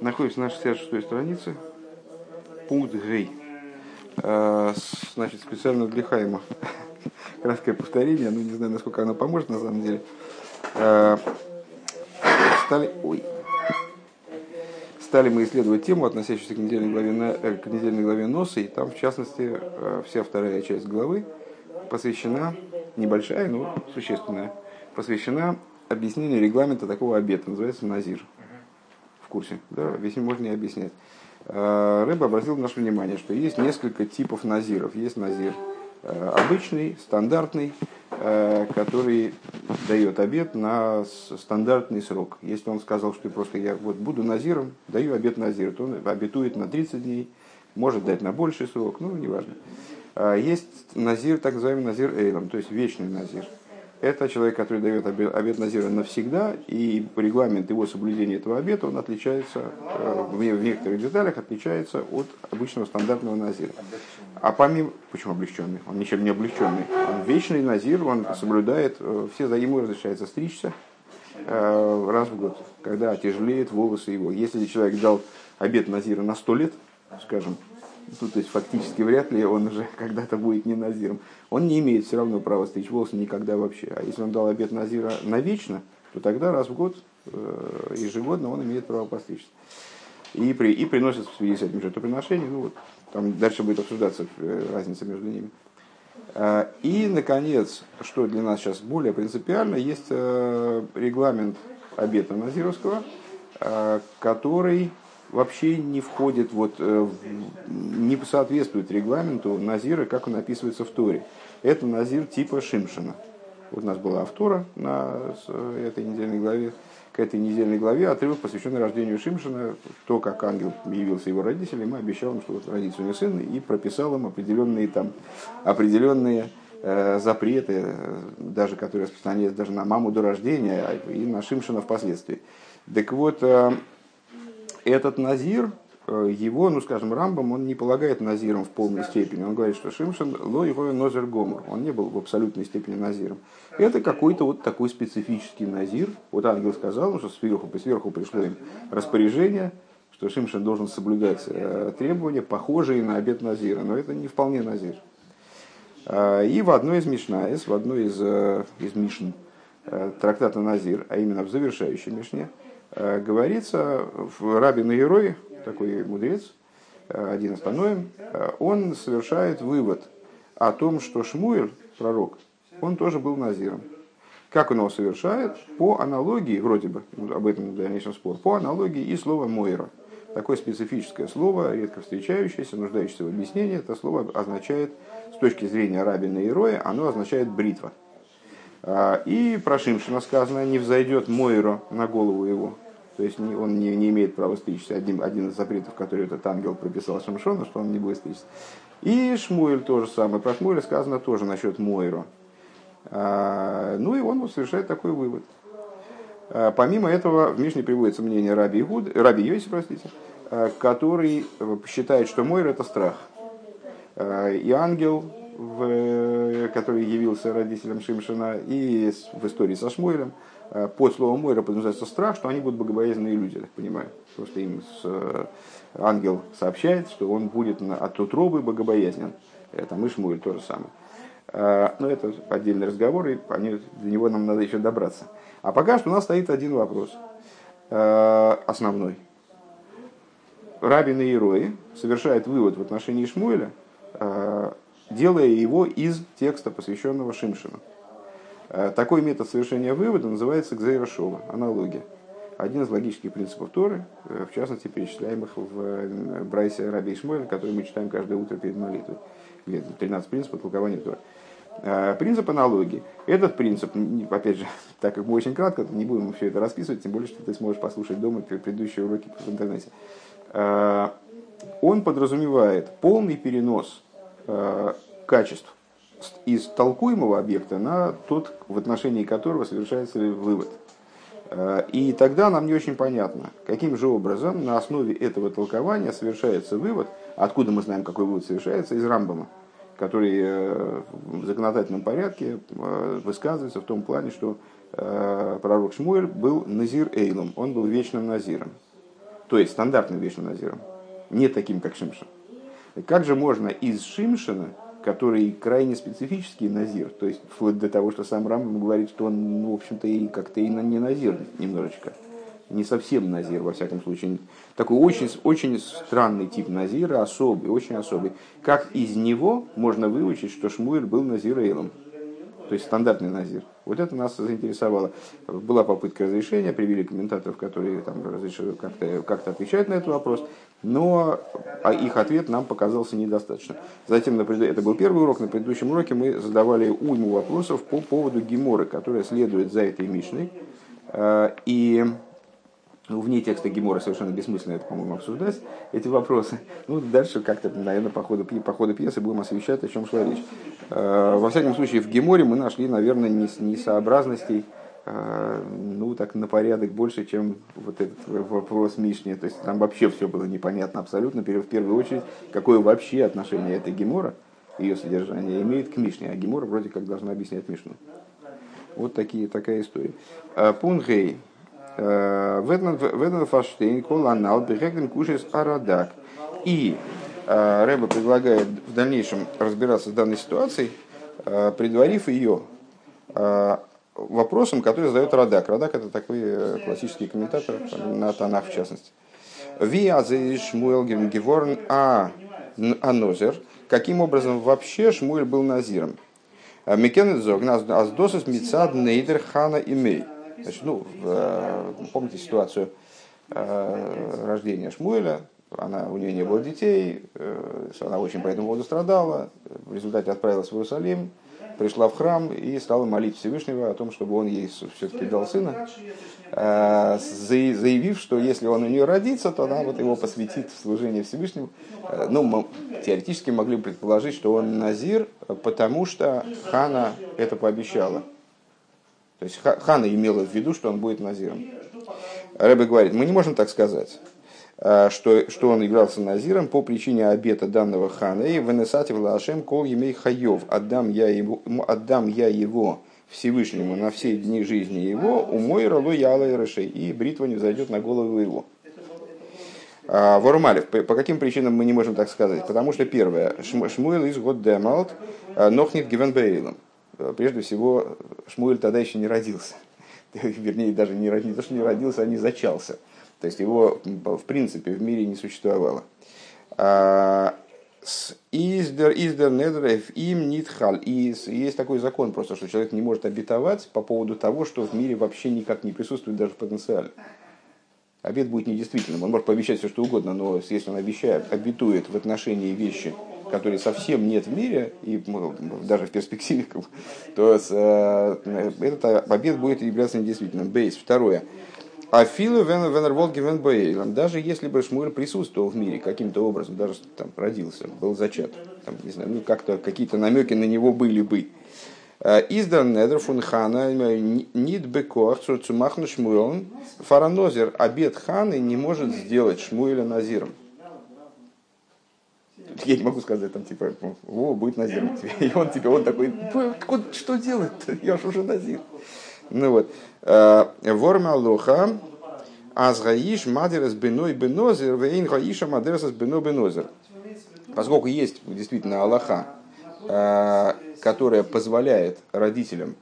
Находимся на 66 странице, пункт Гей. А, значит, специально для Хайма. Краткое повторение, ну не знаю, насколько оно поможет на самом деле. А, стали, ой, стали мы исследовать тему, относящуюся к недельной главе, э, к недельной главе Носа, и там, в частности, э, вся вторая часть главы посвящена, небольшая, но существенная, посвящена объяснению регламента такого обета, называется Назир курсе, да, весь можно не объяснять. А, Рэб обратил наше внимание, что есть несколько типов назиров. Есть назир э, обычный, стандартный, э, который дает обед на стандартный срок. Если он сказал, что просто я вот буду назиром, даю обед назир, то он обетует на 30 дней, может дать на больший срок, ну, неважно. А, есть назир, так называемый назир эйлом, то есть вечный назир – это человек, который дает обет Назира навсегда, и регламент его соблюдения этого обета, он отличается, э, в некоторых деталях отличается от обычного стандартного Назира. А помимо... Почему облегченный? Он ничем не облегченный. Он вечный Назир, он соблюдает, э, все за ему разрешается стричься э, раз в год, когда тяжелеет волосы его. Если человек дал обет Назира на сто лет, скажем, ну, то есть фактически вряд ли он уже когда-то будет не назиром, он не имеет все равно права стричь волосы никогда вообще. А если он дал обед назира навечно, то тогда раз в год, э, ежегодно он имеет право постричься. И, при, и приносит в связи с этим жертвоприношение, ну вот, там дальше будет обсуждаться э, разница между ними. А, и, наконец, что для нас сейчас более принципиально, есть э, регламент обета Назировского, который вообще не входит, вот, э, не соответствует регламенту Назира, как он описывается в Торе. Это Назир типа Шимшина. Вот у нас была автора на этой недельной главе, к этой недельной главе отрывок, посвященный рождению Шимшина, то, как ангел явился его родителям, и обещал им, что вот родится у него сын, и прописал им определенные, там, определенные э, запреты, э, даже которые распространяются даже на маму до рождения, а и на Шимшина впоследствии. Так вот, э, этот назир, э, его, ну скажем, Рамбам, он не полагает назиром в полной степени. Он говорит, что Шимшин ло его нозер гомор. Он не был в абсолютной степени назиром. Это какой-то вот такой специфический назир. Вот ангел сказал, что сверху, сверху пришло им распоряжение, что Шимшин должен соблюдать э, требования, похожие на обет назира. Но это не вполне назир. Э, и в одной из Мишнаес, в одной из, из Мишн, трактата Назир, а именно в завершающей Мишне, Э, говорится в Раби Герой, такой мудрец, э, один из Таноем, э, он совершает вывод о том, что Шмуэль, пророк, он тоже был назиром. Как он его совершает? По аналогии, вроде бы, об этом дальнейшем спор, по аналогии и слова Мойра. Такое специфическое слово, редко встречающееся, нуждающееся в объяснении. Это слово означает, с точки зрения Рабина и Роя, оно означает бритва. А, и про Шимшина сказано, не взойдет Мойро на голову его. То есть он не, не имеет права стричься. Один, один из запретов, который этот ангел прописал Шимшону, что он не будет стричься. И Шмуэль тоже самое. Про Шмуэля сказано тоже насчет Мойро. А, ну и он вот совершает такой вывод. А, помимо этого, в Мишне приводится мнение Раби, Игуд, Раби Йоси, простите, который считает, что Мойр это страх. И ангел в, который явился родителем Шимшина, и в истории со Шмуэлем, э, под словом Мойра подразумевается страх, что они будут богобоязненные люди, я так понимаю. Просто им с, э, ангел сообщает, что он будет от утробы богобоязнен. Это мы Шмуэль то же самое. Э, но это отдельный разговор, и они, до него нам надо еще добраться. А пока что у нас стоит один вопрос, основной. Рабин и Иерои совершает вывод в отношении Шмуэля, делая его из текста, посвященного Шимшину. Э, такой метод совершения вывода называется Гзейрошова, аналогия. Один из логических принципов Торы, э, в частности, перечисляемых в э, Брайсе Раби Ишмуэль, который мы читаем каждое утро перед молитвой. 13 принципов толкования Торы. Принцип аналогии. Этот принцип, опять же, так как мы очень кратко, не будем все это расписывать, тем более, что ты сможешь послушать дома предыдущие уроки в интернете. Он подразумевает полный перенос качеств из толкуемого объекта на тот, в отношении которого совершается вывод. Э, и тогда нам не очень понятно, каким же образом на основе этого толкования совершается вывод, откуда мы знаем, какой вывод совершается, из Рамбама, который э, в законодательном порядке высказывается в том плане, что пророк Шмуэль был Назир Эйлом, он был вечным Назиром. то есть стандартным вечным назиром, не таким, как Шимшин. Как же можно из Шимшина, который крайне специфический назир, то есть вплоть до того, что сам Рамбам говорит, что он, ну, в общем-то, и как-то и не назир немножечко, не совсем назир, во всяком случае, такой очень, очень странный тип назира, особый, очень особый. Как из него можно выучить, что Шмуэль был назир Эйлом? то есть стандартный назир. Вот это нас заинтересовало. Была попытка разрешения, привели комментаторов, которые там как-то как отвечают на этот вопрос, но а их ответ нам показался недостаточно. Затем, на это был первый урок, на предыдущем уроке мы задавали уйму вопросов по поводу геморы, которая следует за этой Мишной. Э, и ну, вне текста Гемора совершенно бессмысленно это, по-моему, обсуждать, эти вопросы. Ну, дальше как-то, наверное, по ходу, по ходу пьесы будем освещать, о чем шла речь. Э, во всяком случае, в Геморе мы нашли, наверное, несообразностей, ну, так на порядок больше, чем вот этот вопрос Мишни. То есть там вообще все было непонятно абсолютно. В первую очередь, какое вообще отношение этой Гемора, ее содержание, имеет к Мишне. А Гемора вроде как должна объяснять Мишну. Вот такие, такая история. Э, Пунгей. Веден фаштейн коланал бегеген кушес арадак. И э, Рэба предлагает в дальнейшем разбираться с данной ситуацией, э, предварив ее э, вопросом, который задает Радак. Радак это такой классический комментатор на Танах в частности. Виазы Шмуэл Геворн А Анозер. Каким образом вообще Шмуэль был назиром? Микенет Зогназ Аздосус Мицад Нейдер Хана Имей. Значит, ну, э, помните ситуацию э, рождения Шмуэля, она, у нее не было детей, э, она очень по этому поводу страдала, в результате отправилась в Иерусалим, пришла в храм и стала молить Всевышнего о том, чтобы он ей все-таки дал сына, заявив, что если он у нее родится, то она вот его посвятит в служение Всевышнему. Ну, мы теоретически могли предположить, что он назир, потому что Хана это пообещала. То есть Хана имела в виду, что он будет назиром. Рэбе говорит, мы не можем так сказать, а, что, что он являлся назиром по причине обета данного хана. И венесати влашем кол емей хаев. Отдам я его, отдам я его Всевышнему на все дни жизни его, у мой ролу яла и решей, и бритва не зайдет на голову его. А, Вормалев, по каким причинам мы не можем так сказать? Потому что первое, Шмуэл из год демалт, а, нохнит гивен бейлом прежде всего, Шмуэль тогда еще не родился. Вернее, даже не, не то, что не родился, а не зачался. То есть его, в принципе, в мире не существовало. А, издер, издер, им нитхал. И есть такой закон просто, что человек не может обетовать по поводу того, что в мире вообще никак не присутствует даже в потенциале. Обед будет недействительным. Он может пообещать все, что угодно, но если он обещает, обетует в отношении вещи, которой совсем нет в мире, и даже в перспективе, то э, этот обед будет являться недействительным. Бейс. Второе. Афилу венерволги вен Даже если бы Шмуэль присутствовал в мире каким-то образом, даже там родился, был зачат, там, не знаю, ну как-то какие-то намеки на него были бы. Э, Издан недер фун хана нит бекоах цумахну шмуэлн фаранозер обед ханы не может сделать шмуэля назиром я не могу сказать, там, типа, о, будет назир. И он, типа, он такой, что делать-то? Я же уже назир. Ну вот. Э, Ворма лоха, азгаиш мадерес беной бенозер, вейн гаиша мадерес бено бенозер. Поскольку есть действительно Аллаха, э, которая позволяет родителям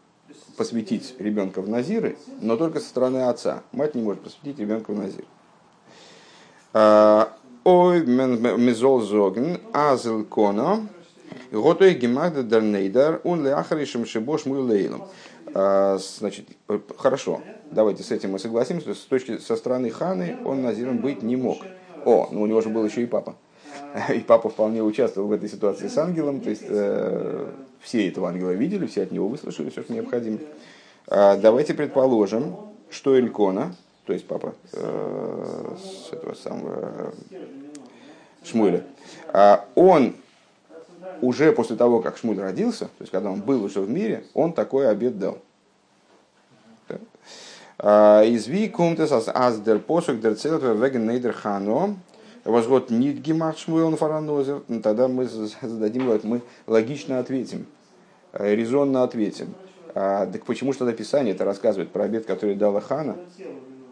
посвятить ребенка в назиры, но только со стороны отца. Мать не может посвятить ребенка в назир. Э, Ой, мезол зоген, азел коно, готой гемагда дарнейдар, он леахаришем мой лейлом. Значит, хорошо, давайте с этим мы согласимся, с точки со стороны ханы он назиром быть не мог. О, ну у него же был еще и папа. И папа вполне участвовал в этой ситуации с ангелом, то есть э, все этого ангела видели, все от него выслушали все, что необходимо. А, давайте предположим, что Элькона, то есть папа э, с этого самого э, Шмуэля, а он уже после того, как Шмуль родился, то есть когда он был уже в мире, он такой обед дал. А, из викумтес аздер посук дер веген нейдер хано, возгод нит гимах Шмуэл фаранозер, ну, тогда мы зададим, мы логично ответим, э, резонно ответим. А, так почему что написание это рассказывает про обед, который дала Хана?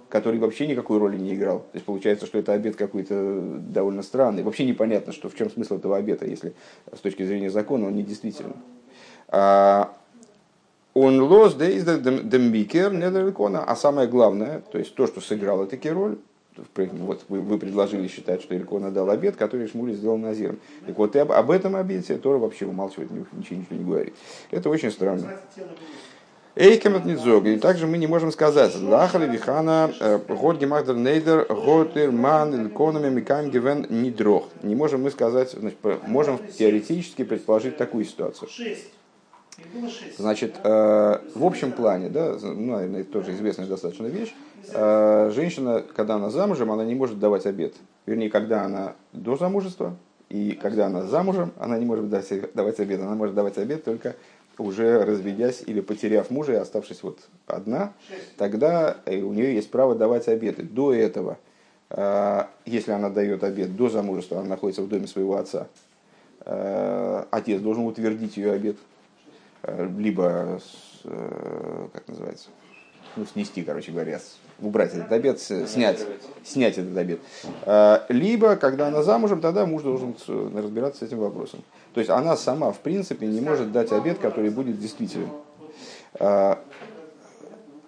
Который вообще никакой роли не играл. То есть получается, что это обед какой-то довольно странный. Вообще непонятно, что, в чем смысл этого обета, если с точки зрения закона он не действительный. А, он лос дембикер недалькона, а самое главное, то есть то, что сыграло таки роль, вот вы, вы предложили считать, что Илькона дал обед, который Шмули сделал Назиром. Так вот, и об, об этом обете Тора вообще умалчивает, ничего, ничего не говорит. Это очень странно. Эйкемет Нидзога. И также мы не можем сказать, Лахали Вихана, э, Год Гемахдер Нейдер, Готер Ман, Ильконами, Микаем Гивен Нидрох. Не можем мы сказать, значит, можем теоретически предположить такую ситуацию. Значит, э, в общем плане, да, ну, наверное, это тоже известная достаточно вещь, э, женщина, когда она замужем, она не может давать обед. Вернее, когда она до замужества, и когда она замужем, она не может давать обед. Она может давать обед только уже разведясь или потеряв мужа и оставшись вот одна, тогда э, у нее есть право давать обеты. До этого, э, если она дает обед до замужества, она находится в доме своего отца, э, отец должен утвердить ее обед, либо, как называется, ну, снести, короче говоря, убрать этот обед, снять, снять этот обед. Либо, когда она замужем, тогда муж должен разбираться с этим вопросом. То есть она сама, в принципе, не может дать обед, который будет действителен. А,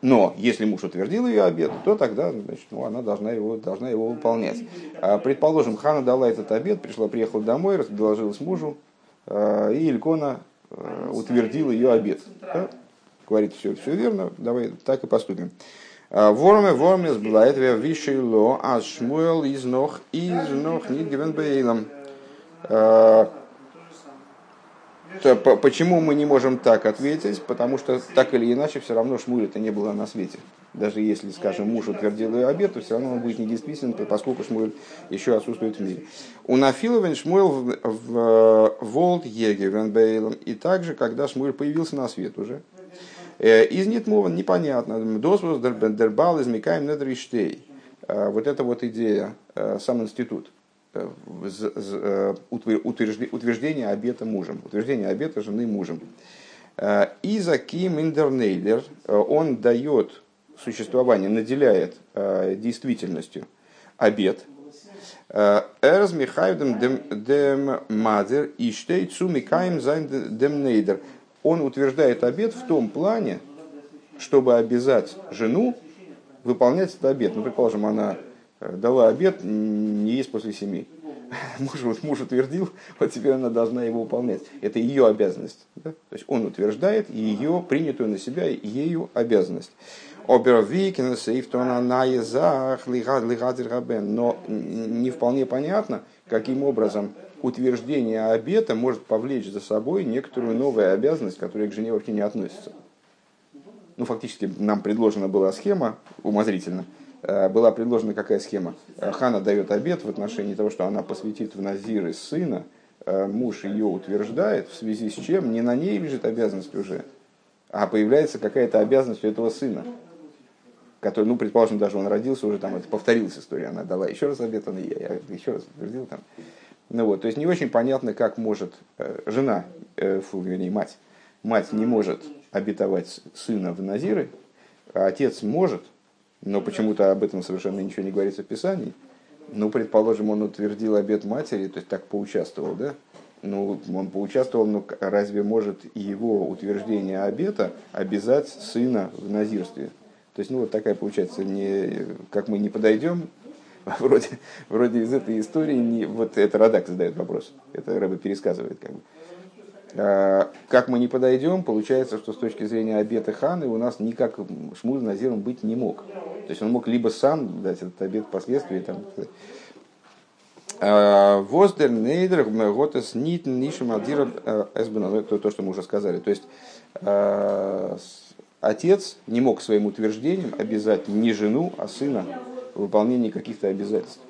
но если муж утвердил ее обед, то тогда значит, ну, она должна его, должна его выполнять. А, предположим, Хана дала этот обед, пришла, приехала домой, доложилась мужу, а, и Илькона утвердил ее обед. Говорит, все, все верно, давай так и поступим. Ворме, ворме, сблает, вишило, а шмуэл из ног, из ног, нит гивен бейлом. То, почему мы не можем так ответить? Потому что так или иначе все равно Шмуля-то не было на свете. Даже если, скажем, муж утвердил ее обед, то все равно он будет недействителен, поскольку Шмуэль еще отсутствует в мире. У Нафиловен Шмуэл в, в Волт Егевенбейлом, и также, когда Шмуэль появился на свет уже. Э, из Нитмован непонятно. Досвус дербал измекаем недриштей. Э, вот эта вот идея, э, сам институт – Э, утверждение обета мужем, утверждение обета жены мужем. Э, Иза Ким Индернейлер, он дает существование, наделяет действительностью обет. Эрз Михайдем дем мадер и штейт сумикаем зайн дем нейдер. Он утверждает обет в том плане, чтобы обязать жену выполнять этот обет. Ну, предположим, она дала обед не есть после семи. Муж, вот муж утвердил, вот теперь она должна его выполнять. Это ее обязанность. Да? То есть он утверждает ее, принятую на себя, ею обязанность. Но не вполне понятно, каким образом утверждение обета может повлечь за собой некоторую новую обязанность, которая к жене вообще не относится. Ну, фактически нам предложена была схема умозрительно – Э, была предложена какая схема? Э, Хана дает обед в отношении того, что она посвятит в Назиры сына, э, муж ее утверждает, в связи с чем не на ней лежит обязанность уже, а появляется какая-то обязанность у этого сына, который, ну, предположим, даже он родился, уже там это повторилась история, она дала еще раз обед, он я, я еще раз утвердил там. Ну вот, то есть не очень понятно, как может жена, фу, вернее, мать, мать не может обетовать сына в Назиры, а отец может – но почему-то об этом совершенно ничего не говорится в Писании. Ну, предположим, он утвердил обет матери, то есть так поучаствовал, да? Ну, он поучаствовал, но разве может его утверждение обета обязать сына в назирстве? То есть, ну, вот такая получается, не, как мы не подойдем, вроде, вроде из этой истории, не, вот это Радак задает вопрос, это Рэба пересказывает как бы. А, как мы не подойдем, получается, что с точки зрения обета ханы у нас никак Шмуль Назиром быть не мог. То есть он мог либо сам дать этот обет впоследствии. Там, а, Воздер нейдер готес нит нишем адира эсбена. Ну, это то, что мы уже сказали. То есть а, отец не мог своим утверждением обязать не жену, а сына выполнении каких-то обязательств.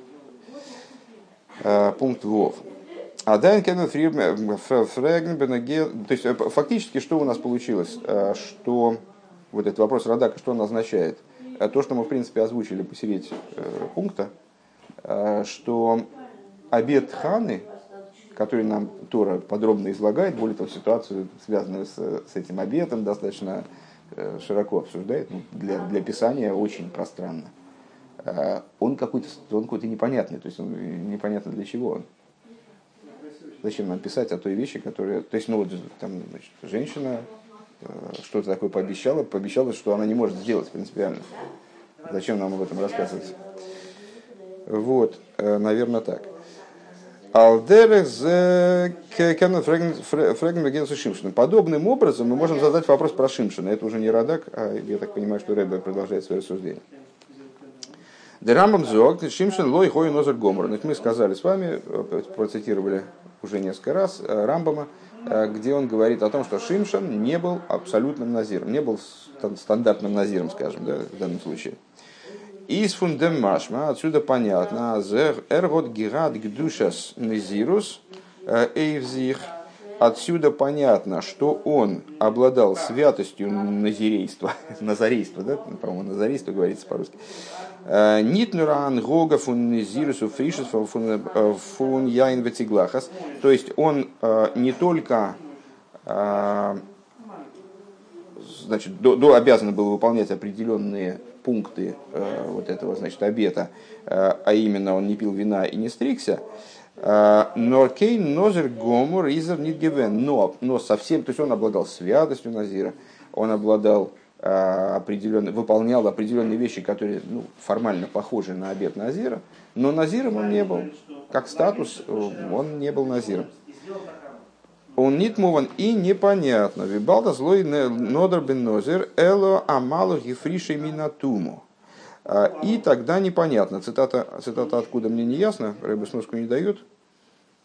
Пункт ВОВ. А Дайн то есть э, фактически что у нас получилось? Э, что вот этот вопрос Радака, что он означает? Э, то, что мы в принципе озвучили посередине пункта, что обед Ханы, который нам Тора подробно излагает, более того, ситуацию, связанную с, с этим обетом, достаточно широко обсуждает, ну, для, для писания очень пространно. Он какой-то он какой-то непонятный, то есть он непонятно для чего он. Зачем нам писать о той вещи, которая... То есть, ну вот там, значит, женщина что-то такое пообещала, пообещала, что она не может сделать принципиально. Зачем нам об этом рассказывать? Вот, наверное, так. Алдерес Фрегенбегенсу Шимшина. Подобным образом мы можем задать вопрос про Шимшина. Это уже не Радак, а я так понимаю, что Рэбе продолжает свое рассуждение. Дерамбам зог, Шимшин лой хой нозер гомор. Мы сказали с вами, процитировали уже несколько раз Рамбама, где он говорит о том, что Шимшин не был абсолютным назиром, не был стандартным назиром, скажем, да, в данном случае. Из фундем машма, отсюда понятно, эргот гират гдушас назирус эйвзих, отсюда понятно, что он обладал святостью назирейства, назарейства, да, по-моему, назарейство говорится по-русски. Нитнуран гога фун назирусу фришес фун яин ветиглахас. То есть он не только значит, до, до обязан был выполнять определенные пункты э, вот этого, значит, обета, э, а именно он не пил вина и не стригся, э, Норкейн Нозер Гомур Изер Нидгевен. Но, но совсем, то есть он обладал святостью Назира, он обладал э, определенно, выполнял определенные вещи, которые ну, формально похожи на обет Назира, но Назиром он не был. Как статус э, он не был Назиром он нит муван и непонятно. Вибалда злой нодер бен нозер эло амалу гифриши минатуму. А, и тогда непонятно. Цитата, цитата откуда мне не ясно, рыбы сноску не дают.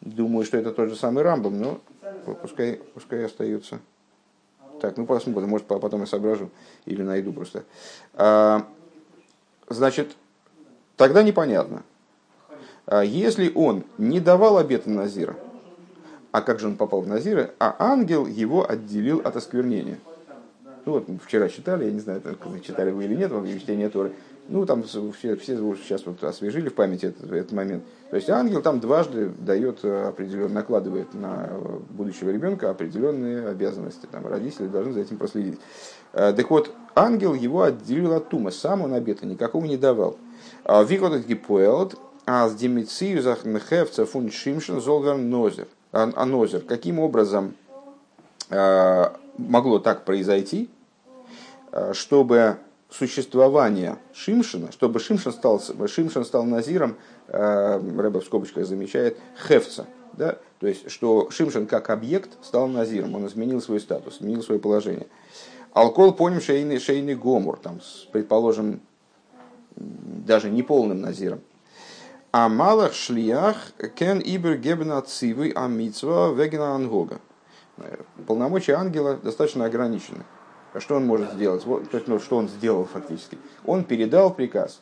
Думаю, что это тот же самый Рамбом, но пускай, пускай остаются. Так, ну посмотрим, может потом я соображу или найду просто. А, значит, тогда непонятно. А, если он не давал обета Назира, а как же он попал в Назиры? А ангел его отделил от осквернения. Ну вот вчера читали, я не знаю, читали вы или нет во время чтения Торы. Ну там все, все сейчас вот освежили в памяти этот, этот момент. То есть ангел там дважды дает определенно, накладывает на будущего ребенка определенные обязанности. Там родители должны за этим проследить. Э, так вот, ангел его отделил от тума, сам он обета никакого не давал. А Викот гипуэлт, а с демициюзах нхевца фун шимшин золвер нозер анозер, каким образом э, могло так произойти, э, чтобы существование Шимшина, чтобы Шимшин стал, Шимшин стал назиром, э, Рэба в скобочках замечает, хевца. Да? То есть, что Шимшин как объект стал назиром, он изменил свой статус, изменил свое положение. Алкол поним шейный, шейный гомор, там, предположим, даже неполным назиром. А малах шлиях кен ибер гебна цивы амитсва вегна ангога. Полномочия ангела достаточно ограничены. А что он может сделать? Вот, то есть, ну, что он сделал фактически? Он передал приказ.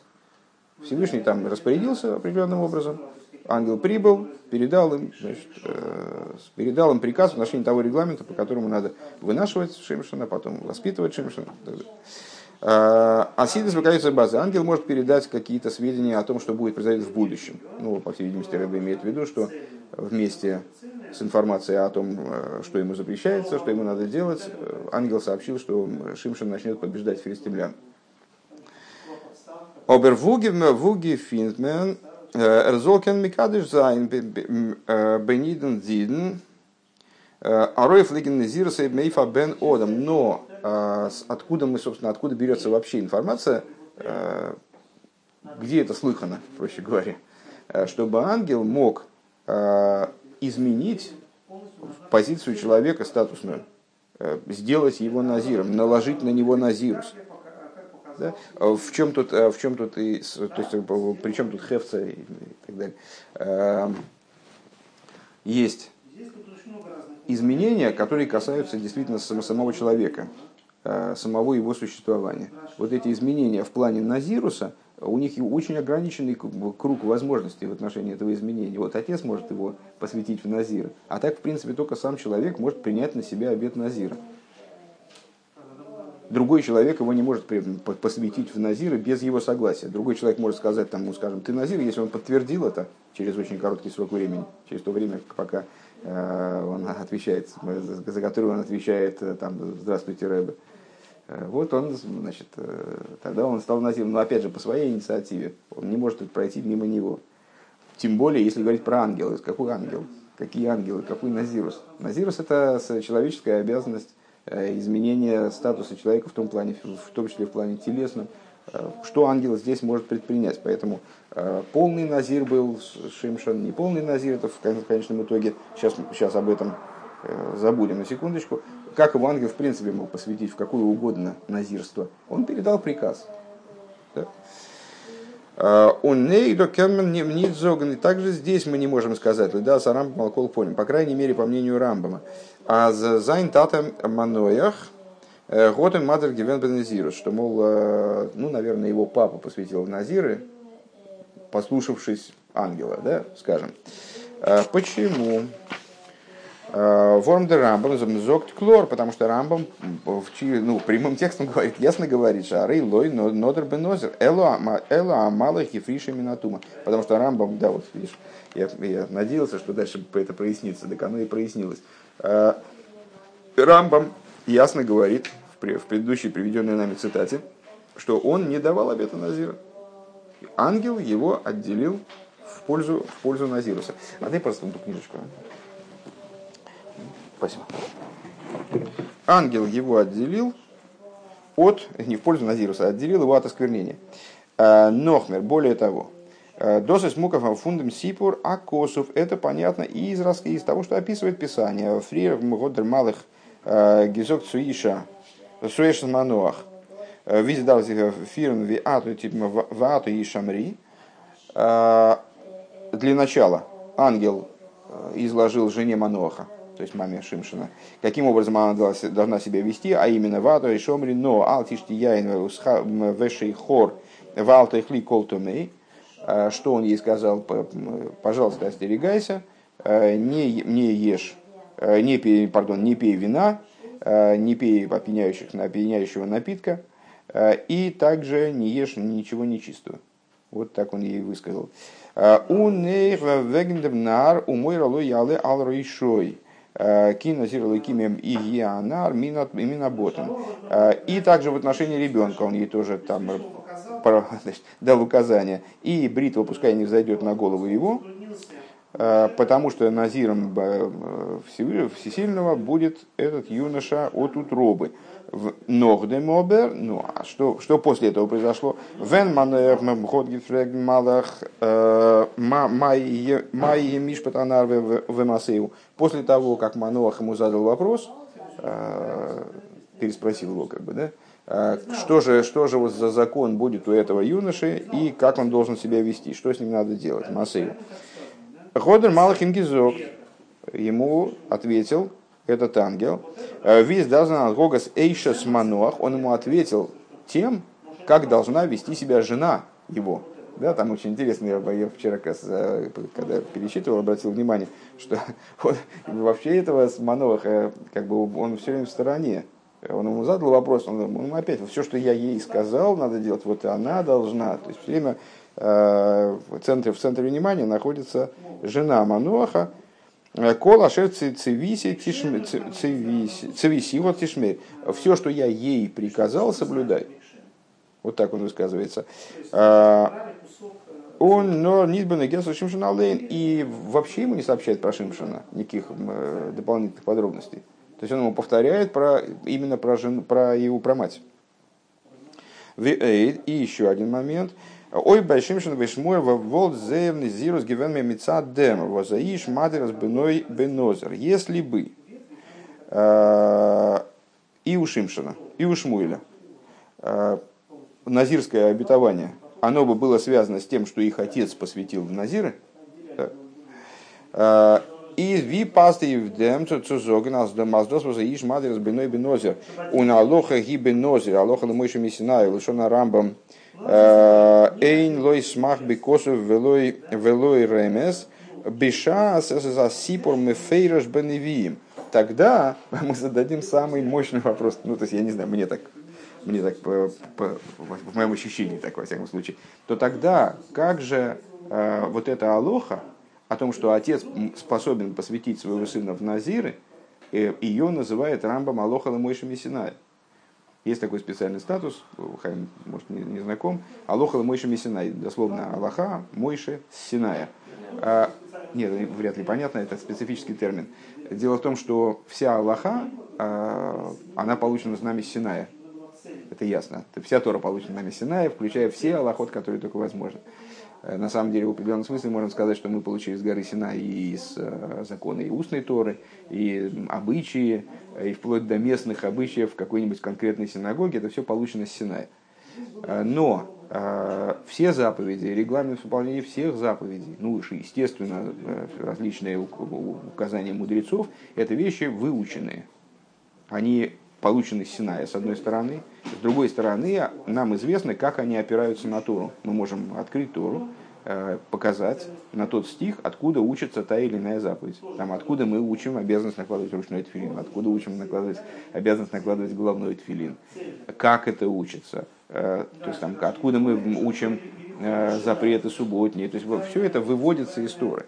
Всевышний там распорядился определенным образом. Ангел прибыл, передал им, значит, э, передал им приказ в отношении того регламента, по которому надо вынашивать Шимшина, потом воспитывать Шимшина. А, Асидис выкается базы. Ангел может передать какие-то сведения о том, что будет происходить в будущем. Ну, по всей видимости, Рэбе имеет в виду, что вместе с информацией о том, э, что ему запрещается, что ему надо делать, э, ангел сообщил, что Шимшин начнет побеждать филистимлян. Обервуги вуги финтмен эрзолкен микадыш зайн бениден диден ароев лиген незирса мейфа бен одам. Но откуда мы, собственно, откуда берется вообще информация, где это слыхано, проще говоря, чтобы ангел мог изменить позицию человека статусную, сделать его назиром, наложить на него назирус. Да? В чем тут, в чем тут, и, то есть, при чем тут хевца и, так далее. Есть изменения, которые касаются действительно самого человека. Э, самого его существования. Вот эти изменения в плане Назируса, у них очень ограниченный круг возможностей в отношении этого изменения. Вот отец может его посвятить в Назира, а так, в принципе, только сам человек может принять на себя обет Назира. Другой человек его не может посвятить в Назира без его согласия. Другой человек может сказать, тому, скажем, ты Назир, если он подтвердил это через очень короткий срок времени, через то время, пока э, он отвечает, за, за которое он отвечает, э, там, здравствуйте, Рэбе, Вот он, значит, тогда он стал назиром, но опять же по своей инициативе, он не может пройти мимо него. Тем более, если говорить про ангелов, какой ангел, какие ангелы, какой назирус. Назирус это человеческая обязанность изменения статуса человека в том плане, в том числе в плане телесном, что ангел здесь может предпринять. Поэтому полный назир был Шимшан, не полный назир, это в конечном итоге, сейчас, сейчас об этом забудем на секундочку, как его ангел в принципе мог посвятить в какое угодно назирство? Он передал приказ. Он нейдо кеммен не. И также здесь мы не можем сказать, да, за Рамбам Алкол поним, по крайней мере, по мнению Рамбама. אז זיין טאטע מנוח э, האט אים מדיר געווען что, мол, э, ну, наверное, его папа посвятил Назиры, послушавшись ангела, да, скажем. Э, почему? ווארום דער רמב״ם זאגט קלאר, потому что Рамбам ну, прямым текстом говорит, ясно говорит, что הרי לא נדר בנזיר, אלא המלאך הפרישו מן הטומאה. Потому что Рамбам, да, вот видишь, я, я надеялся, что дальше это прояснится, так оно и прояснилось. Рамбам ясно говорит в предыдущей приведенной нами цитате, что он не давал обета Назира. Ангел его отделил в пользу, в пользу Назируса. А дай просто эту книжечку. Спасибо. Ангел его отделил от, не в пользу Назируса, отделил его от осквернения. Э, Нохмер, более того, э, Досыс муков фундам сипур акосов. Это понятно и из, из того, что описывает Писание. Фриер мгодер малых э, гизок цуиша суэшн мануах. Виздал фирн ви ату типа вату и шамри. Для начала ангел изложил жене Маноха то есть маме Шимшина, каким образом она должна себя вести, а именно вату и шомри, но алтишти яин вешей хор валта и колтумей, э, что он ей сказал, пожалуйста, остерегайся, э, не, не ешь, э, не пей, пардон, не пей вина, не пей опьяняющих, опьяняющего напитка, и также не ешь ничего нечистого. Вот так он ей высказал. У нейх вегендемнар умой ралой ялы ал рейшой. Э, Кина Зирлыкимем и Гианар Минаботом. Э, и также в отношении ребенка он ей тоже там э, дал указание. И бритва пускай не взойдет на голову его, потому что назиром Всесильного будет этот юноша от утробы в Ногдемобер. Ну, а что, что после этого произошло? Вен малах э, май мишпатанар в Масею. После того, как Мануах ему задал вопрос, э, переспросил его, как бы, да, э, что же, что же вот за закон будет у этого юноши и как он должен себя вести, что с ним надо делать, Масею. Ходер Малахин Гизок ему ответил, этот ангел, э, виз дазан гогас эйшас мануах, он ему ответил тем, как должна вести себя жена его. Да, там очень интересно, я, я вчера, э, когда пересчитывал, обратил внимание, что он, вообще этого с Мануаха, как бы он все время в стороне. Он ему задал вопрос, он, он опять, все, что я ей сказал, надо делать, вот она должна. То есть все время э, в, центре, в центре внимания находится жена Мануаха, Кола шер цивиси цивиси вот тишмер. Все, что я ей приказал, соблюдай. Вот так он высказывается. А, он, но Нидбен и Шимшина Лейн, и вообще ему не сообщает про Шимшина никаких э, дополнительных подробностей. То есть он ему повторяет про, именно про, жен, про его про мать. И еще один момент. Ой, большимшин вишмур во волт зеевный зирус гивен мемица дем, возаиш матерас беной бенозер. Если бы э, и у Шимшина, и у Шмуэля э, назирское обетование, оно бы было связано с тем, что их отец посвятил в Назиры, э, и ви пасты в дем цузоген аз дем аз дос возаиш матерас беной бенозер. У налоха ги бенозер, алоха лымойши мисинай, лишона рамбам, Э, Эйн лой смах бекосов велой велой ремес биша за сипор мефейраш беневиим. Тогда мы зададим самый мощный вопрос. Ну, то есть, я не знаю, мне так мне так, по, по, в моем ощущении, так, во всяком случае, то тогда как же э, вот эта алоха о том, что отец способен посвятить своего сына в Назиры, э, ее называет Рамбам Алоха Ламойша Мессинай. Есть такой специальный статус, Хайм, может, не, не знаком. Алоха Мойша Мессинай. Дословно Аллаха Мойше Синая. А, нет, вряд ли понятно, это специфический термин. Дело в том, что вся Аллаха, а, она получена с нами Синая. Это ясно. Вся Тора получена нами Синая, включая все Аллахот, которые только возможны. Э, на самом деле, в определенном смысле можно сказать, что мы получили с горы Сина и из э, закона и устной Торы, и обычаи, э, и вплоть до местных обычаев в какой-нибудь конкретной синагоге. Это все получено с Синая. Но все заповеди, регламент выполнения всех заповедей, ну, естественно, различные указания мудрецов, это вещи выученные. Они получены с Синая, с одной стороны. С другой стороны, нам известно, как они опираются на Тору. Мы можем открыть Тору, э, показать на тот стих, откуда учится та или иная заповедь. Там, откуда мы учим обязанность накладывать ручной тфилин, откуда учим накладывать обязанность накладывать головной тфилин, как это учится, э, то есть там, откуда мы учим э, запреты субботние. То есть все это выводится из Торы.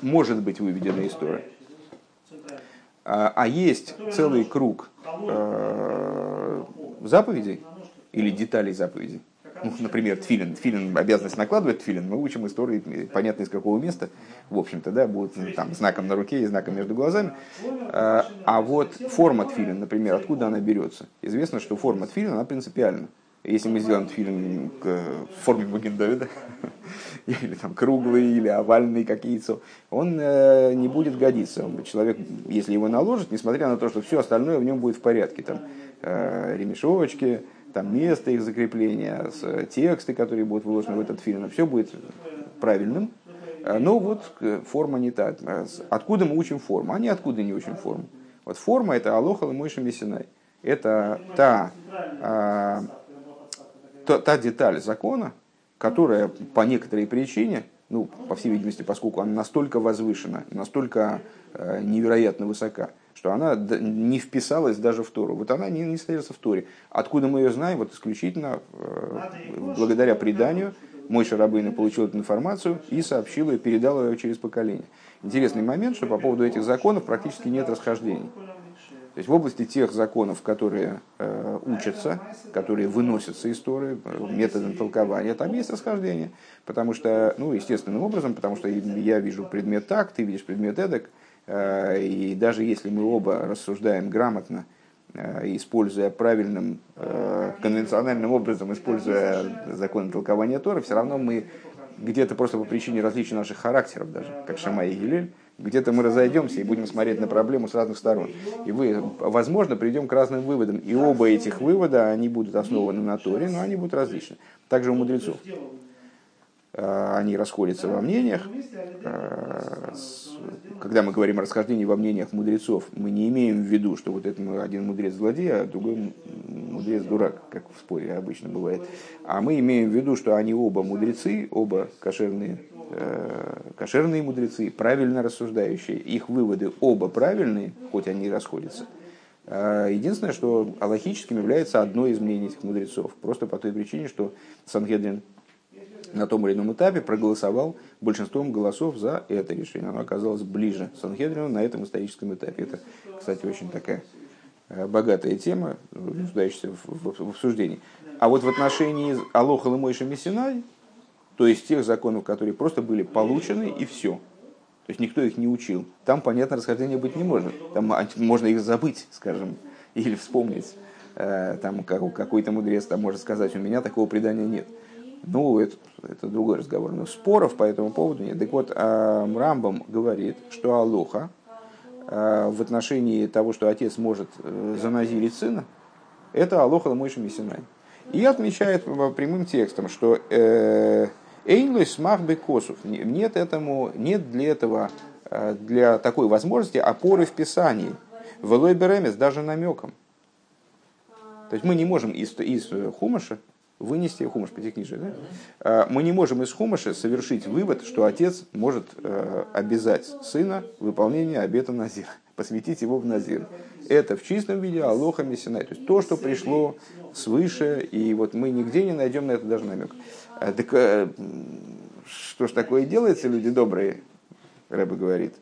Может быть выведено из Торы. А, а есть целый круг э, заповедей или деталей заповедей. Ну, например, тфилин. Тфилин, обязанность накладывать тфилин. Мы учим истории, понятно из какого места. В общем-то, да, будет ну, там знаком на руке и знаком между глазами. А, а вот форма тфилин, например, откуда она берется? Известно, что форма тфилин, она принципиальна. Если мы сделаем фильм в форме Магендовида, или там круглый, или овальный, как яйцо, он э, не будет годиться. Человек, если его наложит, несмотря на то, что все остальное в нем будет в порядке, там э, ремешочки, там место их закрепления, тексты, которые будут вложены в этот фильм, все будет правильным. Э, но вот форма не та. Откуда мы учим форму? Не откуда не учим форму. Вот форма это Алоха Мойша Мессинай. Это та а, та, та деталь закона, которая по некоторой причине, ну, по всей видимости, поскольку она настолько возвышена, настолько э, невероятно высока, что она не вписалась даже в Тору. Вот она не, не содержится в Торе. Откуда мы ее знаем? Вот исключительно э, благодаря преданию мой Шарабейна получил эту информацию и сообщил ее, передал ее через поколение. Интересный момент, что по поводу этих законов практически нет расхождений. То есть в области тех законов, которые э, учатся, которые выносятся из Торы, методом толкования, там есть расхождение. Потому что, ну, естественным образом, потому что я вижу предмет так, ты видишь предмет эдак. Э, и даже если мы оба рассуждаем грамотно, э, используя правильным, э, конвенциональным образом, используя законы толкования Торы, все равно мы где-то просто по причине различия наших характеров даже, как Шама и Гилель, где-то мы разойдемся и будем смотреть на проблему с разных сторон. И вы, возможно, придем к разным выводам. И оба этих вывода, они будут основаны на Торе, но они будут различны. Также у мудрецов. А, они расходятся во мнениях. А, когда мы говорим о расхождении во мнениях мудрецов, мы не имеем в виду, что вот это один мудрец злодей, а другой мудрец дурак, как в споре обычно бывает. А мы имеем в виду, что они оба мудрецы, оба кошерные Э, кошерные мудрецы, правильно рассуждающие, их выводы оба правильные, хоть они и расходятся. Единственное, что аллахическим является одно из мнений этих мудрецов, просто по той причине, что Сангедрин на том или ином этапе проголосовал большинством голосов за это решение. Оно оказалось ближе Сангедрину на этом историческом этапе. Это, кстати, очень такая э, богатая тема, нуждающаяся в, в, в обсуждении. А вот в отношении Алоха Лымойша Мессинай, то есть тех законов, которые просто были получены и все. То есть никто их не учил. Там, понятно, расхождения быть не может. Там можно их забыть, скажем, или вспомнить. Э, там какой-то мудрец там может сказать, у меня такого предания нет. Ну, это, это другой разговор. Но споров по этому поводу нет. Так вот, э, Рамбам говорит, что Алоха э, в отношении того, что отец может заназирить сына, это Алоха Ламойша Мисинай. И отмечает прямым текстом, что Эйнлой смах косов. Нет, этому, нет для этого, э, для такой возможности опоры в Писании. Велой беремес даже намеком. То есть мы не можем из, из хумаша вынести, хумаш пятикнижие, да? Э, мы не можем из хумаша совершить вывод, что отец может э, обязать сына выполнение обета Назира, посвятить его в Назир. Это в чистом виде Алоха Мессинай. То есть то, что пришло свыше, и вот мы нигде не найдем на это даже намек. А, так э, что ж такое делается, люди добрые, Рэбе говорит.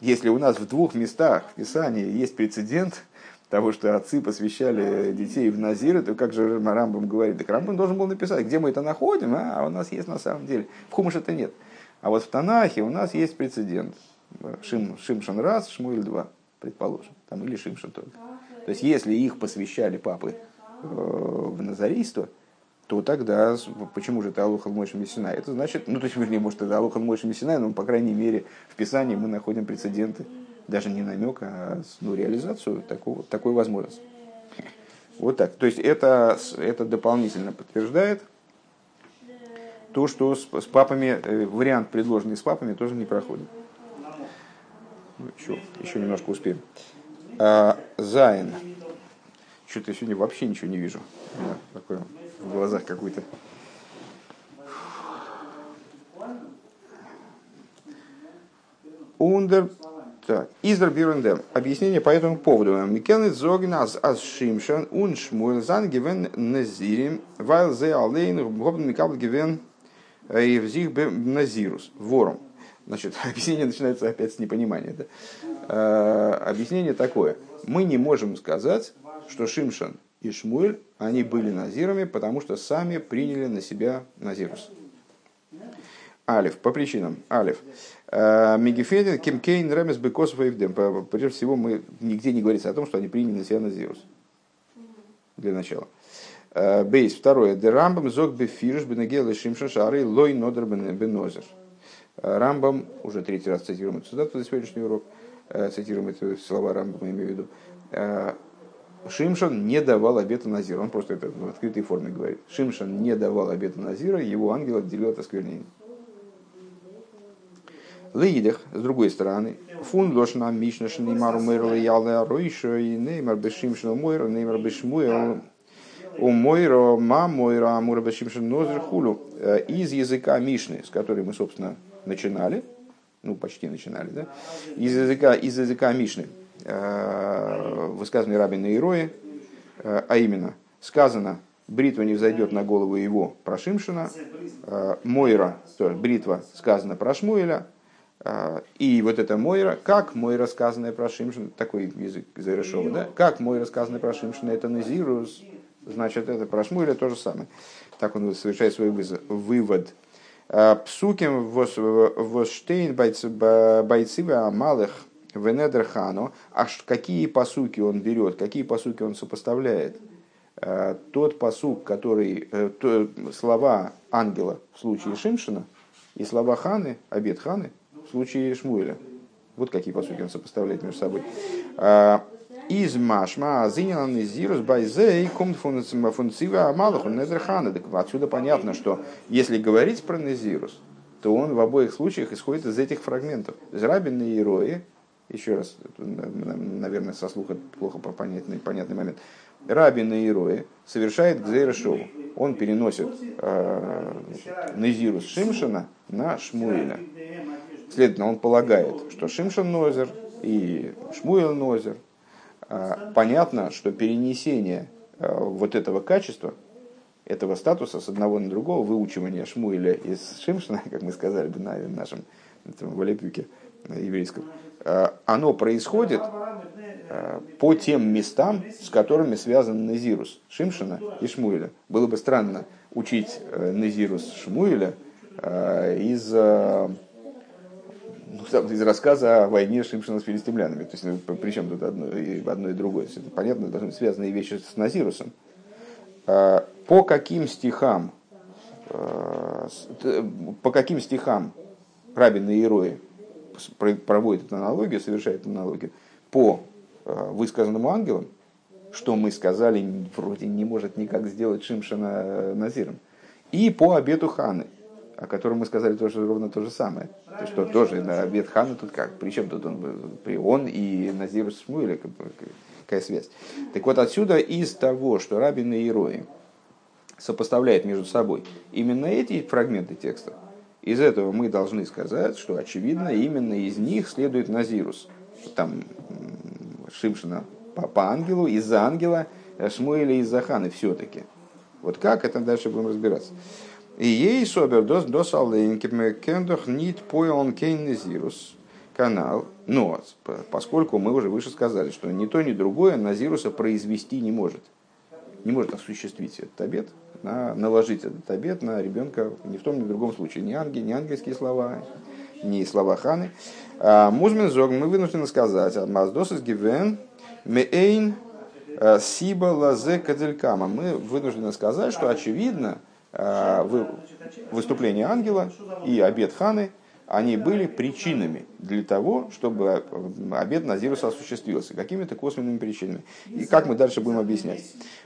Если у нас в двух местах в Писании есть прецедент, того, что отцы посвящали детей в Назиры, то как же Рамбам говорит? Так Рамбам должен был написать, где мы это находим, а, а у нас есть на самом деле. В Хумыш это нет. А вот в Танахе у нас есть прецедент. Шим, Шимшан раз, Шмуэль два, предположим. Там, или Шимшан только. То есть, если их посвящали папы э, в назарийство, то тогда почему же это Алухан Мойши Мессина? Это значит, ну то есть, вернее, может, это Алухан Мойши Мессина, но, по крайней мере, в Писании мы находим прецеденты даже не намек, а ну, реализацию такого, такой возможности. Вот так. То есть это, это дополнительно подтверждает то, что с, с папами, э, вариант, предложенный с папами, тоже не проходит. Ну, еще, еще немножко успеем. А, Зайн. Что-то сегодня вообще ничего не вижу. такое в глазах какой-то. און דער так, ביאור אין דעם. Объяснение по этому поводу. מ'קען ניט זאגן אז אז שמשון און שמואל זיינען געווען נזירים, ווייל זיי אליין האבן מקבל געווען אויף זיך ביי נזירות. ווארום. Значит, объяснение начинается опять с непонимания. Да? А, объяснение такое. Мы не можем сказать, что Шимшан и Шмуэль, они были назирами, потому что сами приняли на себя назирус. Алиф, по причинам. Алиф. Э, Мегефедин, Кимкейн, Ремес, Бекосов и Евдем. Прежде всего, мы, нигде не говорится о том, что они приняли на себя Назирус. Для начала. Э, Бейс. Второе. Дерамбам зог бефирш бенегел шимшин шары лой нодер бенозер. Э, Рамбам, уже третий раз цитируем эту цитату за сегодняшний урок, цитируем эти слова Рамбама, имею в виду. Шимшан не давал обета Назира. Он просто это в открытой форме говорит. Шимшан не давал обета Назира, его ангел отделил от осквернения. Лейдах, с другой стороны, фун лошна мишна шнеймару мэрла ялда ройшо и неймар бешимшна мойра, неймар бешмуя у мойра ма мойра амура бешимшна нозер хулу. Э, из языка Мишны, с которой мы, собственно, начинали, ну, почти начинали, да, из языка, из языка Мишны, э, высказанный Рабин Ирои, э, а именно, сказано, бритва не взойдет на голову его про Шимшина, Мойра, то есть бритва сказано про Шмуэля, и вот это Мойра, как мой рассказанное про Шимшин, такой язык Зайрешова, да? Как мой рассказанный про Шимшина, это Назирус, значит, это про Шмуэля то же самое. Так он совершает свой вывод. А, Псуким воштейн бойцива малых венедерхану. А какие посуки он берет, какие посуки он сопоставляет? А, тот посук, который, э, то, слова ангела в случае Шимшина, и слова Ханы, обед Ханы, случае Шмуэля. Вот какие посуки он сопоставляет между собой. А, из машма зинина низирус байзей комт функцива малаху незерхана. Так отсюда понятно, что если говорить про незирус, то он в обоих случаях исходит из этих фрагментов. Зрабин и Ирои, еще раз, наверное, со слуха плохо понятный, понятный момент. Рабин и Ирои совершает Гзейра Шоу. Он переносит э, Незирус Шимшина на Шмуэля. Следовательно, он полагает, что Шимшин Нозер и Шмуэл Нозер. А, понятно, что перенесение а, вот этого качества, этого статуса с одного на другого, выучивание Шмуэля из Шимшина, как мы сказали на нашем этом валепюке еврейском, а, оно происходит по тем местам, с которыми связан Назирус Шимшина и Шмуэля. Было бы странно учить э, Назирус Шмуэля из из рассказа о войне Шимшина с филистимлянами. То есть, ну, причем тут одно и, одно и другое. Это понятно, должны быть связанные вещи с Назирусом. А, по каким стихам, а, по каким стихам Рабин и Иерои проводит эту аналогию, совершает эту аналогию, по а, высказанному ангелам, что мы сказали, вроде не может никак сделать Шимшина Назиром, и по обету Ханы, о котором мы сказали тоже ровно то же самое. То что тоже на обед Хана тут как? Причем тут он, он и Назир Шмуэля, какая связь? Так вот отсюда из того, что Рабин и Иерои сопоставляют между собой именно эти фрагменты текста, из этого мы должны сказать, что очевидно именно из них следует Назирус. Там Шимшина по, по ангелу, из-за ангела, Шмуэля из-за Ханы все-таки. Вот как, это дальше будем разбираться. И ей собер дос дос кендох нит пойлон кейн незирус. канал, но поскольку мы уже выше сказали, что ни то, ни другое Назируса произвести не может. Не может осуществить этот обед, на, наложить этот обед на ребенка ни в том, ни в другом случае. Ни, ангел, ни ангельские слова, ни слова ханы. А, Музмин зог, мы вынуждены сказать, Маздос из Гивен, Мейн э, Сиба Лазе Каделькама. Мы вынуждены сказать, что очевидно, э, выступление ангела и обед ханы – они были причинами для того, чтобы обед Назируса осуществился. Какими-то косвенными причинами. И как мы дальше будем объяснять.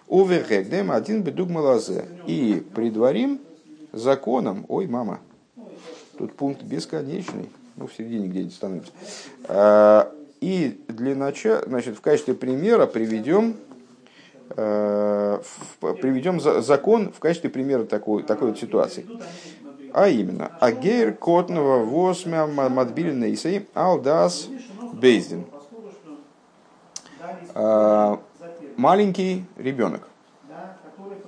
Уверхэгдем один бедуг малазе. И предварим законом... Ой, мама, тут пункт бесконечный. Ну, в середине где-нибудь становится. А, и для начала, значит, в качестве примера приведем приведем закон в качестве примера такой, такой вот ситуации. А именно, Агейр Котного Восмя Мадбиль Нейсей Алдас Бейздин. А, маленький ребенок,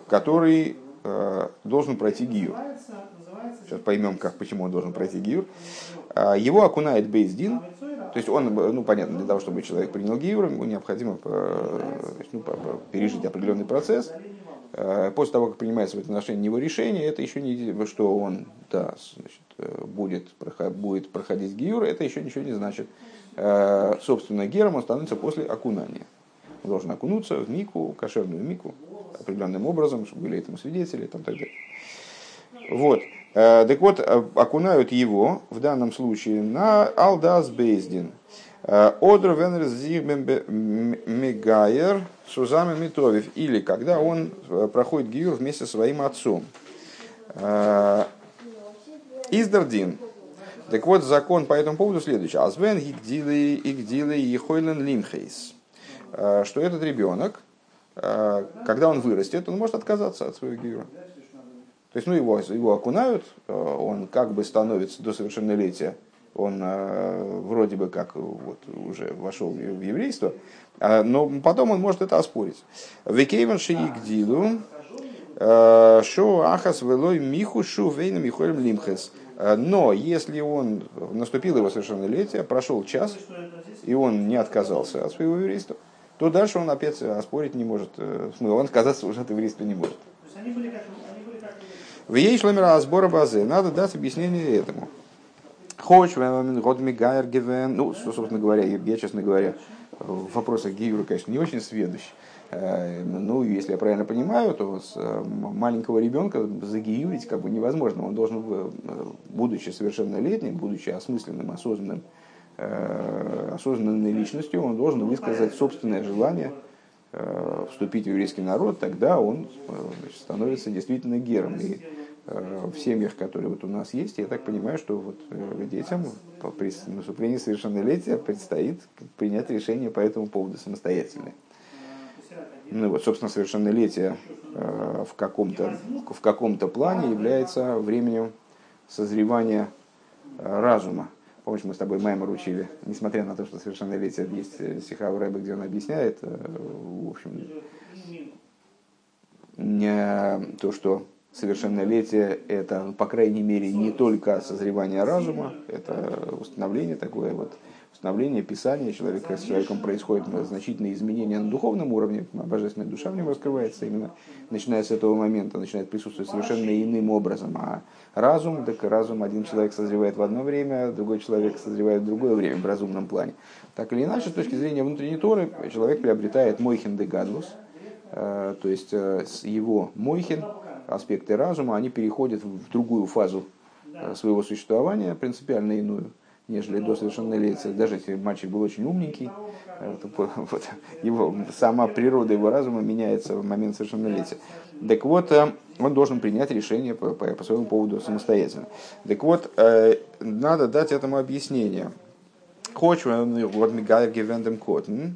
который а, должен пройти гиюр. Сейчас поймем, как, почему он должен пройти гиюр. Его окунает Бейздин, то есть он, ну понятно, для того, чтобы человек принял гиюр, ему необходимо ну, пережить определенный процесс, Э, после того, как принимается в этом отношении его решение, это еще не что он да, значит, э, будет, будет проходить гиюр, это еще ничего не значит. Э, собственно, гером он становится после окунания. Он должен окунуться в мику, кошерную мику, определенным образом, чтобы были этому свидетели и так далее. Вот. Так вот, окунают его в данном случае на Алдас Бейздин. Одр Венрес Мегайер Сузами Митровев. Или когда он э, проходит гиюр вместе со своим отцом. Э, Издардин. Так вот, закон по этому поводу следующий. Азвен игдилы и хойлен лимхейс. Э, что этот ребенок, когда он вырастет, он может отказаться от своего гиюра. То есть, ну, его, его окунают, он как бы становится до совершеннолетия он э, вроде бы как вот, уже вошел в еврейство, э, но потом он может это оспорить. Векейван шиигдилу э, шо ахас велой миху шу вейна михолем лимхес. Э, но если он наступил его совершеннолетие, прошел час, и он не отказался от своего еврейства, то дальше он опять оспорить не может. Э, он отказаться уже от еврейства не может. В ей шлемера сбора базы надо дать объяснение этому. Хоч, год мигайр гивен. Ну, собственно говоря, я, честно говоря, в вопросах Гиюра, конечно, не очень сведущ. Э, ну, если я правильно понимаю, то с э, маленького ребенка загиюрить как бы невозможно. Он должен, э, будучи совершеннолетним, будучи осмысленным, осознанным, осознанной личностью, он должен высказать собственное желание вступить в еврейский народ, тогда он значит, становится действительно гером. И Э, в семьях, которые вот у нас есть, я так понимаю, что вот э, детям при наступлении совершеннолетия предстоит принять решение по этому поводу самостоятельно. Ну вот, собственно, совершеннолетие э, в каком-то в каком-то плане является временем созревания разума. Помнишь, мы с тобой Маймер учили, несмотря на то, что совершеннолетие есть стиха у Рэба, где он объясняет, в общем, не то, что совершеннолетие – это, по крайней мере, не только созревание разума, это установление такое вот, установление Писания, человека, с человеком происходит значительные изменения на духовном уровне, божественная душа в нем раскрывается именно, начиная с этого момента, начинает присутствовать совершенно иным образом, а разум, так разум один человек созревает в одно время, другой человек созревает в другое время в разумном плане. Так или иначе, с точки зрения внутренней торы, человек приобретает мойхин де гадлус, э, то есть э, его мойхин, аспекты разума, они переходят в другую фазу э, своего существования, принципиально иную, нежели до совершеннолетия. Даже если мальчик был очень умненький, э, вот, его, сама природа его разума меняется в момент совершеннолетия. Так вот, э, он должен принять решение по, по, по своему поводу самостоятельно. Так вот, надо дать этому объяснение. Хоч, вот Мигайр Гевендем Котн,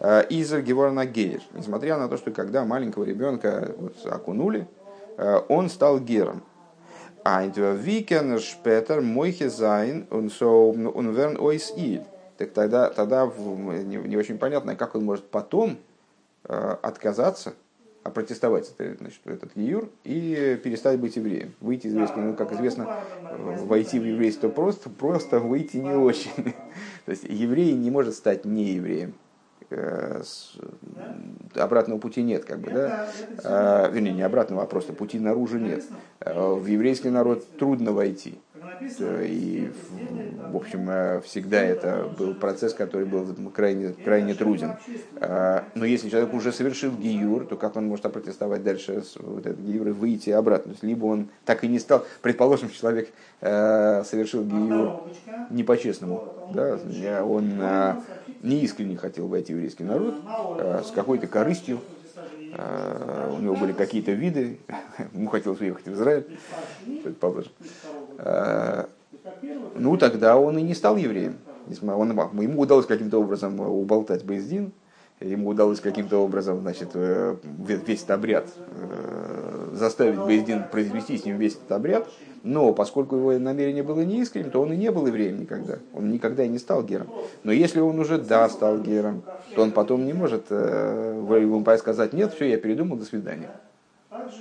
איז ער געווארן א גר. Несмотря на то, что когда маленького ребенка вот, окунули, Э, он стал гером. איז ווי קען ער שפעטער מוחה זיין און, און ווערן אויס איד. Так тогда, тогда не, не очень понятно, как он может потом э, отказаться опротестовать это, значит, этот гиюр и перестать быть евреем. Выйти из еврейского, ну, как известно, войти в еврейство просто, просто выйти не очень. То есть еврей не может стать не евреем. Э, обратного пути нет, как бы, да? А, вернее, не обратного, а просто пути наружу нет. Э, в еврейский народ трудно войти. И, в общем, э, всегда это был процесс, который был крайне, крайне труден. А, но если человек уже совершил гиюр, то как он может опротестовать дальше вот этот гиюр и выйти обратно? Либо он так и не стал, предположим, человек э, совершил гиюр не по-честному, да? он э, не искренне хотел войти в еврейский народ, с какой-то корыстью, у него были какие-то виды, ему хотелось уехать в Израиль, предположим. Э, ну тогда он и не стал евреем. Он, ему удалось каким-то образом уболтать Бейздин, ему удалось каким-то образом значит, э, весь этот обряд э, заставить Бейздин произвести с ним весь этот обряд, но поскольку его намерение было неискренним, то он и не был евреем никогда. Он никогда и не стал гером. Но если он уже да стал гером, то он потом не может э, сказать, нет, все, я передумал, до свидания.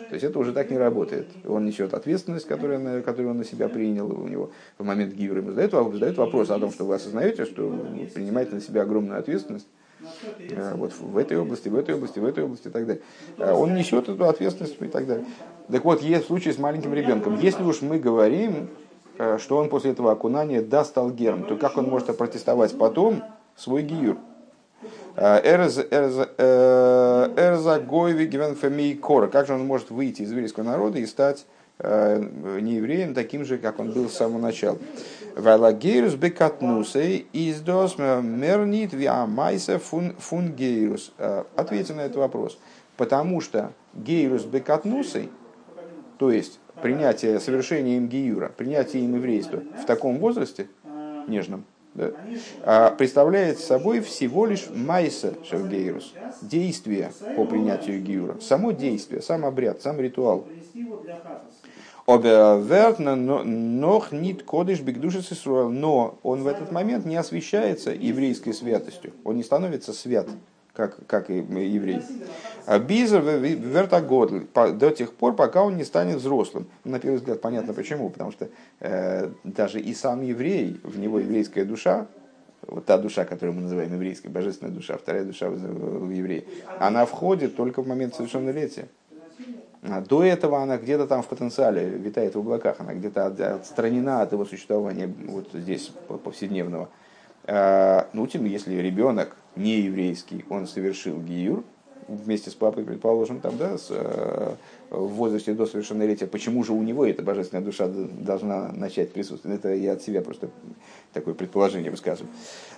То есть это уже так не работает. Он несет ответственность, которую, которую он на себя принял у него в момент гивра. Ему задает, задает вопрос о том, что вы осознаете, что принимаете на себя огромную ответственность э, вот в этой области, в этой области, в этой области и так далее. А он несет эту ответственность и так далее. Так вот, есть случай с маленьким ребенком. Если уж мы говорим, э, что он после этого окунания да стал гером, то как он может опротестовать потом свой гиюр? Эрза Гойви Гвенфамий Кора. Как же он может выйти из еврейского народа и стать э, не евреем, таким же, как он был с самого начала. Вайлагейрус бекатнусей издос мернит виамайса фун гейрус. Э, ответьте на этот вопрос. Потому что гейрус бекатнусей, то есть принятие, совершение им гиюра, принятие им еврейства в таком возрасте, нежном, да, а представляет собой всего лишь майса шергейрус, действие по принятию гиура, само действие, сам обряд, сам ритуал. нох нит кодыш но он в этот момент не освещается еврейской святостью, он не становится свят как, как и еврей. А Бизер вертогодль до тех пор, пока он не станет взрослым. На первый взгляд понятно почему, потому что э, даже и сам еврей, в него еврейская душа, вот та душа, которую мы называем еврейской, божественная душа, вторая душа в евреи, она входит только в момент совершеннолетия. А до этого она где-то там в потенциале витает в облаках, она где-то отстранена от его существования вот здесь повседневного. А, ну, тем, если ребенок не еврейский, он совершил гиюр, вместе с папой, предположим, там, да, с, э, в возрасте до совершеннолетия, почему же у него эта божественная душа должна начать присутствовать? Это я от себя просто такое предположение высказываю.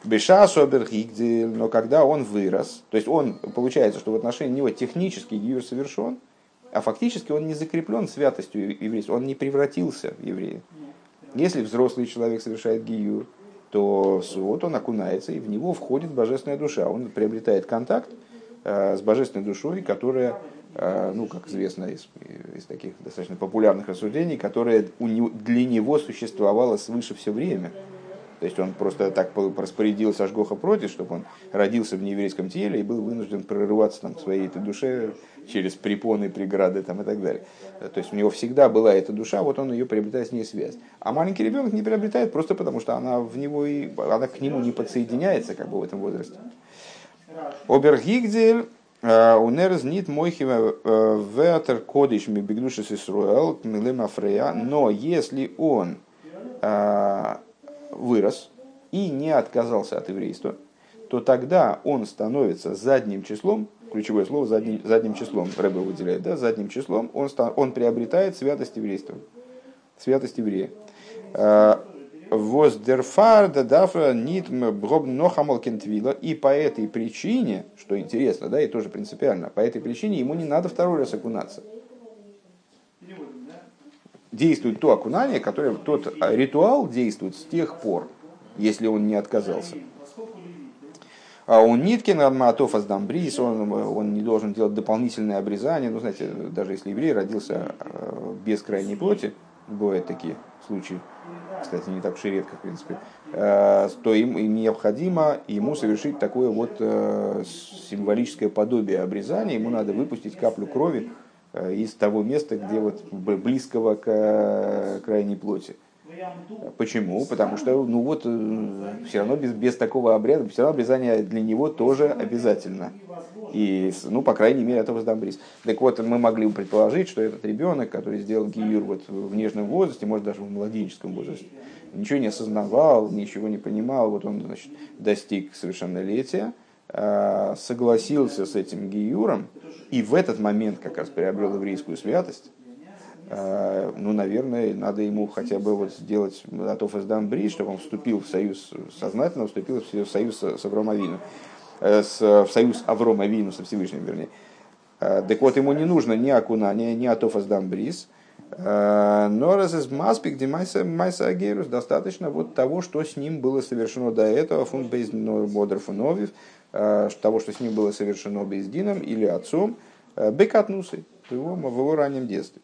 Беша но когда он вырос, то есть он, получается, что в отношении него технически гиюр совершен, а фактически он не закреплен святостью еврейства, он не превратился в еврея. Если взрослый человек совершает гиюр, то вот он окунается, и в него входит божественная душа. Он приобретает контакт э, с божественной душой, которая, э, ну, как известно из, из таких достаточно популярных рассуждений, которая у него, для него существовала свыше все время. То есть он просто так распорядился Ашгоха против, чтобы он родился в нееврейском теле и был вынужден прорываться там, к своей этой душе через препоны, преграды там, и так далее. То есть у него всегда была эта душа, вот он ее приобретает с ней связь. А маленький ребенок не приобретает просто потому, что она, в него и, она к нему не подсоединяется как бы в этом возрасте. Обергигдель э, Унерз нит мойхива э, ветер кодиш ми бигдушис Исруэл милема фрея. Но если он э, вырос и не отказался от еврейства, то тогда он становится задним числом, ключевое слово задним, задним числом, Рэбе выделяет, да, задним числом, он, он приобретает святость еврейства, святость еврея. А, Воздерфарда дафра нит нохамалкентвила. И по этой причине, что интересно, да, и тоже принципиально, по этой причине ему не надо второй раз окунаться. Действует то окунание, которое, тот ритуал действует с тех пор, если он не отказался. А у Ниткин Адматов Аздамбрис, он, он не должен делать дополнительное обрезание. Ну, знаете, даже если еврей родился э, без крайней плоти, бывают такие случаи, кстати, не так уж и редко, в принципе, то им, им необходимо ему совершить такое вот символическое подобие обрезания, ему надо выпустить каплю крови из того места, где вот близкого к крайней плоти. Почему? Потому что, ну вот, все равно без, без такого обряда, все равно обрезание для него тоже обязательно. И, ну, по крайней мере, это воздамбрис. Так вот, мы могли бы предположить, что этот ребенок, который сделал гиюр вот в нежном возрасте, может даже в младенческом возрасте, ничего не осознавал, ничего не понимал, вот он, значит, достиг совершеннолетия, согласился с этим гиюром, и в этот момент как раз приобрел еврейскую святость, а, ну, наверное, надо ему хотя бы вот сделать Атоф Эсдам чтобы он вступил в союз, сознательно вступил в союз с Авромовином. Э, с, в союз Аврома Вину со Всевышним, вернее. Э, так вот, ему не нужно ни окунания, ни атофас дамбрис, э, но раз из маспик демайса майса агерус достаточно вот того, что с ним было совершено до этого, фунт бейз модер фуновив, того, что с ним было совершено бездином или отцом, бекатнусы в его, в его раннем детстве.